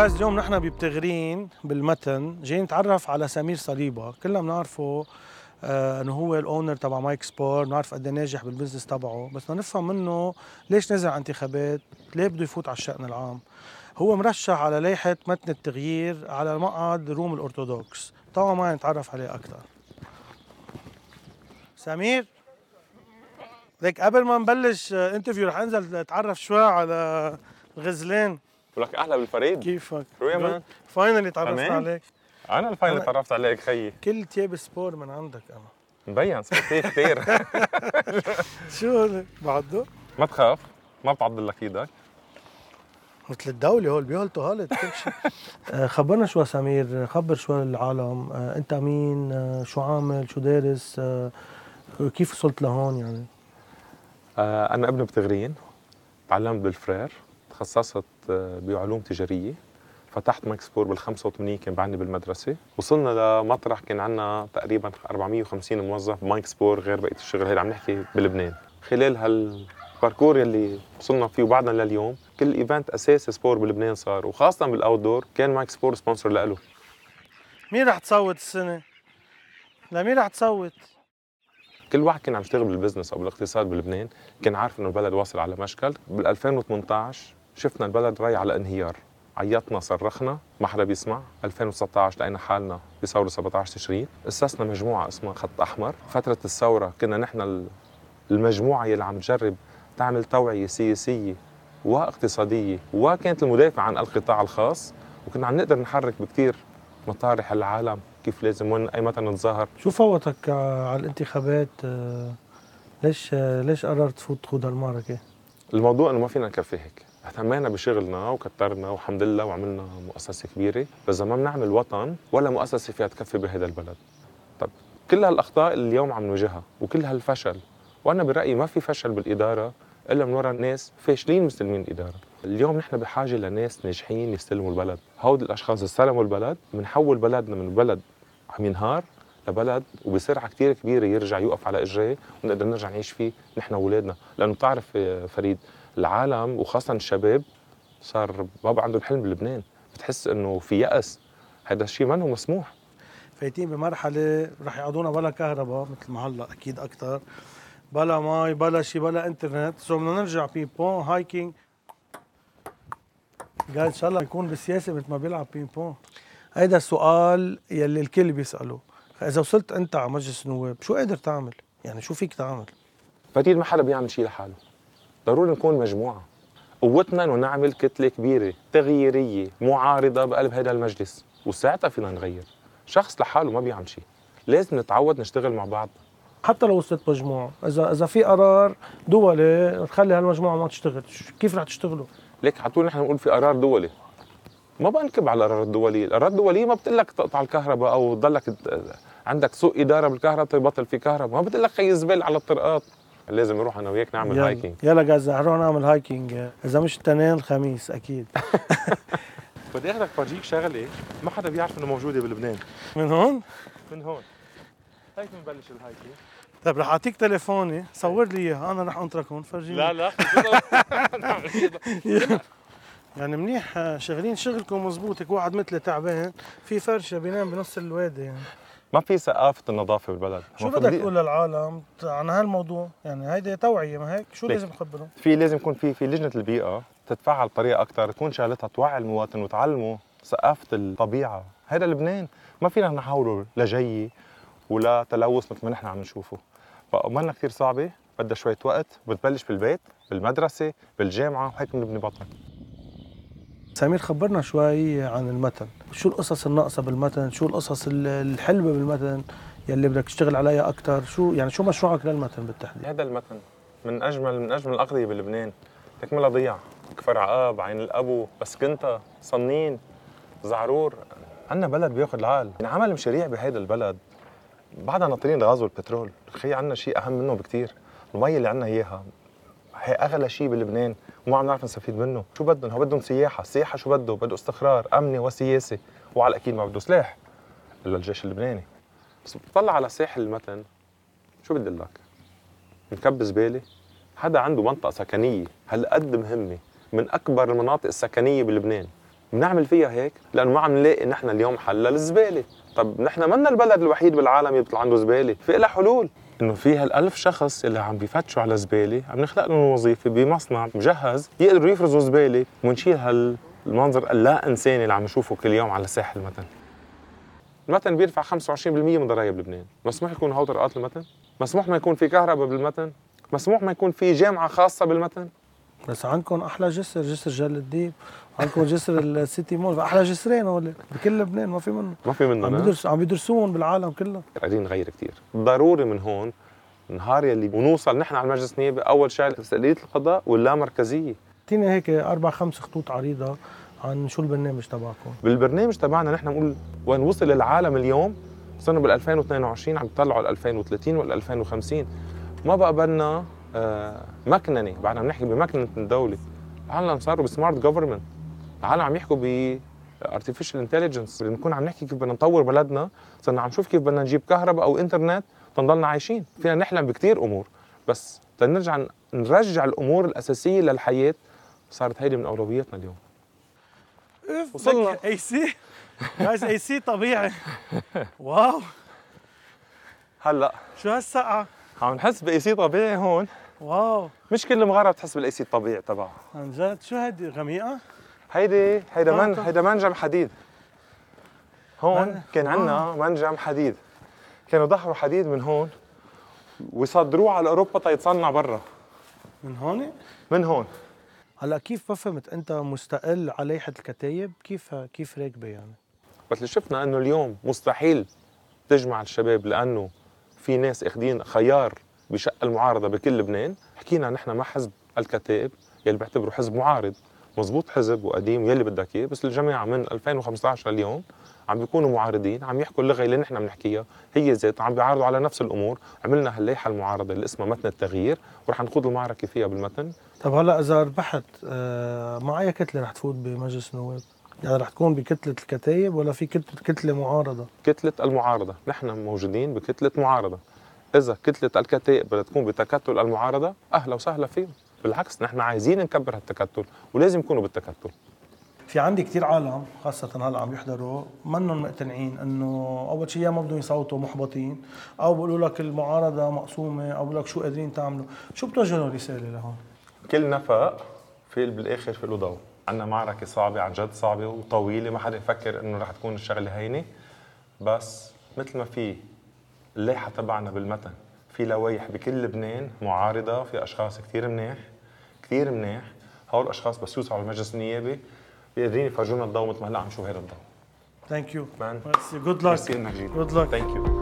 Guys اليوم نحن ببتغرين بالمتن جايين نتعرف على سمير صليبة. كلنا بنعرفه آه إنه هو ال owner تبع Mike Sport بنعرف قد إيه ناجح بال business تبعه. بس بدنا نفهم منه ليش نزل انتخابات ليه بده يفوت على الشأن العام. هو مرشح على لائحة متن التغيير على مقعد روم الأرثوذكس. طب تعا ما نتعرف عليه أكثر سمير؟ ليك قبل ما نبلش interview رح أنزل اتعرف شوي على غزلان. ولك أهلا بالفريد كيفك؟ روي مان فاينلي تعرفت. عليك. أنا الفاينل أنا- تعرفت عليك خيي. كل تياب سبور من عندك أنا. مبين صرت كثير شو هذا؟ بعده؟ ما تخاف ما بتعضل لك إيدك. مثل الدولة هول بيهلطوا هالت كل شيء. آه، خبرنا شوي سمير خبر شوي العالم. آه، أنت مين؟ آه، شو عامل؟ شو دارس؟ كيف وصلت لهون يعني؟ أنا ابن بتغرين تعلمت بالفرير. تخصصت آه، بعلوم تجارية. فتحت Mike Sport بال 85 كان بعدني بالمدرسة. وصلنا لمطرح كان عندنا تقريبا 450 موظف ب Mike Sport غير بقية الشغل. هيدا عم نحكي بلبنان. خلال هال parcours يلي وصلنا فيه وبعدنا لليوم كل event أساسي sport بلبنان صار. وخاصة بال outdoor كان Mike Sport sponsor له مين رح تصوت السنة؟ لمين رح تصوت؟ كل واحد كان عم يشتغل بالبزنس أو بالاقتصاد بلبنان كان عارف إنه البلد واصل على مشكل. بال 2018 شفنا البلد رايح على انهيار. عيطنا صرخنا. ما حدا بيسمع. 2019 لقينا حالنا بثورة 17 تشرين. أسسنا مجموعة اسمها خط أحمر. فترة الثورة كنا نحن ال- المجموعة يلي عم تجرب تعمل توعية سياسية واقتصادية وكانت المدافع عن القطاع الخاص. وكنا عم نقدر نحرك بكثير مطارح العالم كيف لازم وين أي متى نتظاهر. شو فوتك على الانتخابات؟ آه، ليش آه، ليش قررت تفوت تخوض هالمعركة؟ الموضوع إنه ما فينا نكفي هيك. اهتمينا بشغلنا وكترنا والحمد لله وعملنا مؤسسة كبيرة. بس ما بنعمل وطن ولا مؤسسة فيها تكفي بهذا البلد. طب كل هالأخطاء اللي اليوم عم نواجهها وكل هالفشل وأنا برأيي ما في فشل بالإدارة إلا من وراء ناس فاشلين مستلمين الإدارة. اليوم نحن بحاجة لناس ناجحين يستلموا البلد. هود الأشخاص اللي استلموا البلد بنحول بلدنا من بلد عم ينهار لبلد وبسرعة كثير كبيرة يرجع يوقف على إجريه ونقدر نرجع نعيش فيه نحن وأولادنا. لأنه بتعرف فريد العالم وخاصة الشباب صار ما بقى عندهم حلم بلبنان. بتحس إنه في يأس. هذا الشيء منه مسموح. فايتين بمرحلة رح يقعدونا بلا كهرباء مثل ما هلأ أكيد أكثر بلا مي بلا شيء بلا إنترنت. so بدنا نرجع ping pong hiking. قال إن شاء الله يكون بالسياسة مثل ما بيلعب ping pong هيدا السؤال يلي الكل بيسأله. إذا وصلت أنت على مجلس النواب شو قادر تعمل؟ يعني شو فيك تعمل؟ فريد ما حدا بيعمل شيء لحاله. ضروري نكون مجموعة. قوتنا إنه نعمل كتلة كبيرة تغييرية معارضة بقلب هذا المجلس. وساعتها فينا نغير. شخص لحاله ما بيعمل شيء. لازم نتعود نشتغل مع بعض. حتى لو وصلت مجموعة. اذا إذا في قرار دولي تخلي هالمجموعة ما تشتغل كيف رح تشتغلوا؟ ليك على طول نحن بنقول في قرار دولي. ما بنكب على القرار الدولي، القرار الدولي ما بتقول لك تقطع الكهرباء أو تضلك عندك سوء إدارة بالكهرباء يبطل في كهرباء، ما بتقول لك خلي زبالة على الطرقات. لازم نروح أنا وياك نعمل يلا- هايكينج يلا جاز نروح نعمل hiking إذا مش التنين الخميس أكيد. بدي أخذك فرجيك شغلة. ما حدا بيعرف إنه موجودة بلبنان. من هون؟ من هون. هيك بنبلش ال hiking طيب رح أعطيك تليفوني. صور لي إياها. أنا رح انطرك هون فرجيني. لا لا يعني منيح آه، شغالين شغلكم مزبوط. واحد مثلي تعبان. في فرشة بينام بنص الوادي. يعني ما في ثقافة النظافة بالبلد. شو بدك دي- تقول للعالم عن هالموضوع؟ يعني هيدي توعية ما هيك؟ شو ليك. لازم نخبرهم في لازم يكون في في لجنة البيئة تتفاعل بطريقة أكثر تكون شغلتها توعي المواطن وتعلمه ثقافة الطبيعة. هذا لبنان. ما فينا نحوله لجي ولا تلوث مثل ما نحن عم نشوفه. فأمرنا كثير صعبة بدها شوية وقت بتبلش بالبيت بالمدرسة بالجامعة وهيك بنبني بطل سمير خبرنا شوي عن المتن. شو القصص الناقصة بالمتن؟ شو القصص ال- الحلوة بالمتن يلي بدك تشتغل عليها أكثر شو يعني شو مشروعك للمتن بالتحديد؟ هذا المتن من اجمل من أجمل الأقضية بلبنان. تكملها ضيع. كفر عقاب عين الابو بسكنتا صنين زعرور. عندنا بلد بياخذ العقل. انعمل مشاريع بهيدا البلد. بعدها ناطرين غاز والبترول. خي عندنا شيء أهم منه بكثير المي اللي عندنا إياها. هي أغلى شيء بلبنان. وما عم نعرف نستفيد منه. شو بدهم؟ هو بدهم سياحة. السياحه شو بده؟ بده استقرار أمني وسياسي. وعلى الاكيد ما بده سلاح إلا الجيش اللبناني. بس بتطلع على ساحل المتن شو بدي لك؟ مكب زباله حدا عنده منطقة سكنية هالقد مهمة من أكبر المناطق السكنية بلبنان. بنعمل فيها هيك؟ لأنه ما عم نلاقي نحن اليوم حل للزبالة. طب نحن منا البلد الوحيد بالعالم اللي بيطلع عنده زبالة. في لها حلول. إنه في هالألف شخص اللي عم بيفتشوا على زبالة عم نخلق لهم وظيفة بمصنع مجهز يقدروا يفرزوا زبالة ونشيل هالمنظر اللا انساني اللي عم نشوفه كل يوم على ساحل المتن. المتن بيدفع 25% من ضرائب لبنان. مسموح يكون هو طرقات المتن؟ مسموح ما يكون في كهرباء بالمتن؟ مسموح ما يكون في جامعة خاصة بالمتن؟ بس عندكم أحلى جسر جسر جل الديب. عندكم جسر السيتي مول. أحلى جسرين هول. بكل لبنان ما في منه ما في منه عم بيدرس عم بيدرسوهم بالعالم كله. قاعدين نغير كثير ضروري من هون نهار يلي ونوصل نحن على المجلس النيابي أول شيء مسؤوليه القضاء واللامركزية. اعطيني هيك أربع خمس خطوط عريضة عن شو البرنامج تبعكم. بالبرنامج تبعنا نحن بنقول وين وصل العالم اليوم صرنا بال 2022 عم يطلعوا على 2030 وال 2050 ما بقى بدنا آه مكننه بعدنا بنحكي بمكننه الدولة العالم صاروا ب smart government العالم عم يحكوا ب artificial intelligence بنكون عم نحكي كيف بدنا نطور بلدنا. صرنا عم نشوف كيف بدنا نجيب كهرباء أو انترنت تنضلنا عايشين. فينا نحلم بكثير أمور. بس تنرجع نرجع الأمور الأساسية للحياة. صارت هيدي من أولوياتنا اليوم. وصلنا. اي سي جايز اي سي طبيعي. Wow. هلأ. شو هالسقعه عم نحس ب AC طبيعي هون. Wow. مش كل المغارة بتحس بال AC الطبيعي تبعها عن جد؟ شو هيدي؟ غميقة؟ هيدي هيدا من آه. هيدا منجم حديد. هون من- كان عندنا منجم حديد. كانوا ضحوا حديد من هون ويصدروه على أوروبا تيتصنع برا. من هون؟ من هون. هلا كيف ما فهمت أنت مستقل على لائحه الكتايب؟ كيف كيف راكبة يعني؟ بس اللي شفنا إنه اليوم مستحيل تجمع الشباب لأنه في ناس اخذين خيار بشق المعارضة بكل لبنان. حكينا نحن مع حزب الكتائب يلي بيعتبره حزب معارض. مزبوط حزب وقديم يلي بدك اياه بس الجماعة من 2015 لليوم عم بيكونوا معارضين عم يحكوا اللغة اللي نحن بنحكيها. هي ذات عم بيعارضوا على نفس الأمور. عملنا هالليحه المعارضة اللي اسمها متن التغيير ورح نخوض المعركة فيها بالمتن. طب هلا إذا ربحت آه مع أي كتلة رح تفوت بمجلس النواب؟ يعني رح تكون بكتلة الكتايب ولا في كتلة معارضة؟ كتلة المعارضة. نحن موجودين بكتلة معارضة. إذا كتلة الكتائب بدها تكون بتكتل المعارضة أهلا وسهلا فيهم. بالعكس نحن عايزين نكبر هالتكتل ولازم يكونوا بالتكتل. في عندي كتير عالم خاصة هلا عم يحضروا منهم مقتنعين إنه أول شيء يا ما بدهم يصوتوا محبطين أو بيقولوا لك المعارضة مقسومة أو بيقولوا لك شو قادرين تعملوا، شو بتوجه لهم رسالة لهون؟ كل نفق في بالآخر في له ضوء. عندنا معركة صعبة عن جد صعبة وطويلة ما حدا يفكر إنه رح تكون الشغلة هينة. بس مثل ما في اللائحة تبعنا بالمتن. في لوائح بكل لبنان معارضة في أشخاص كثير منيح كثير منيح. هول الأشخاص بس يوصلوا على المجلس النيابي بيقدرين يفرجونا الضوء مثل ما هلا عم نشوف هذا الضوء. Thank you man. Good luck Merci good luck thank you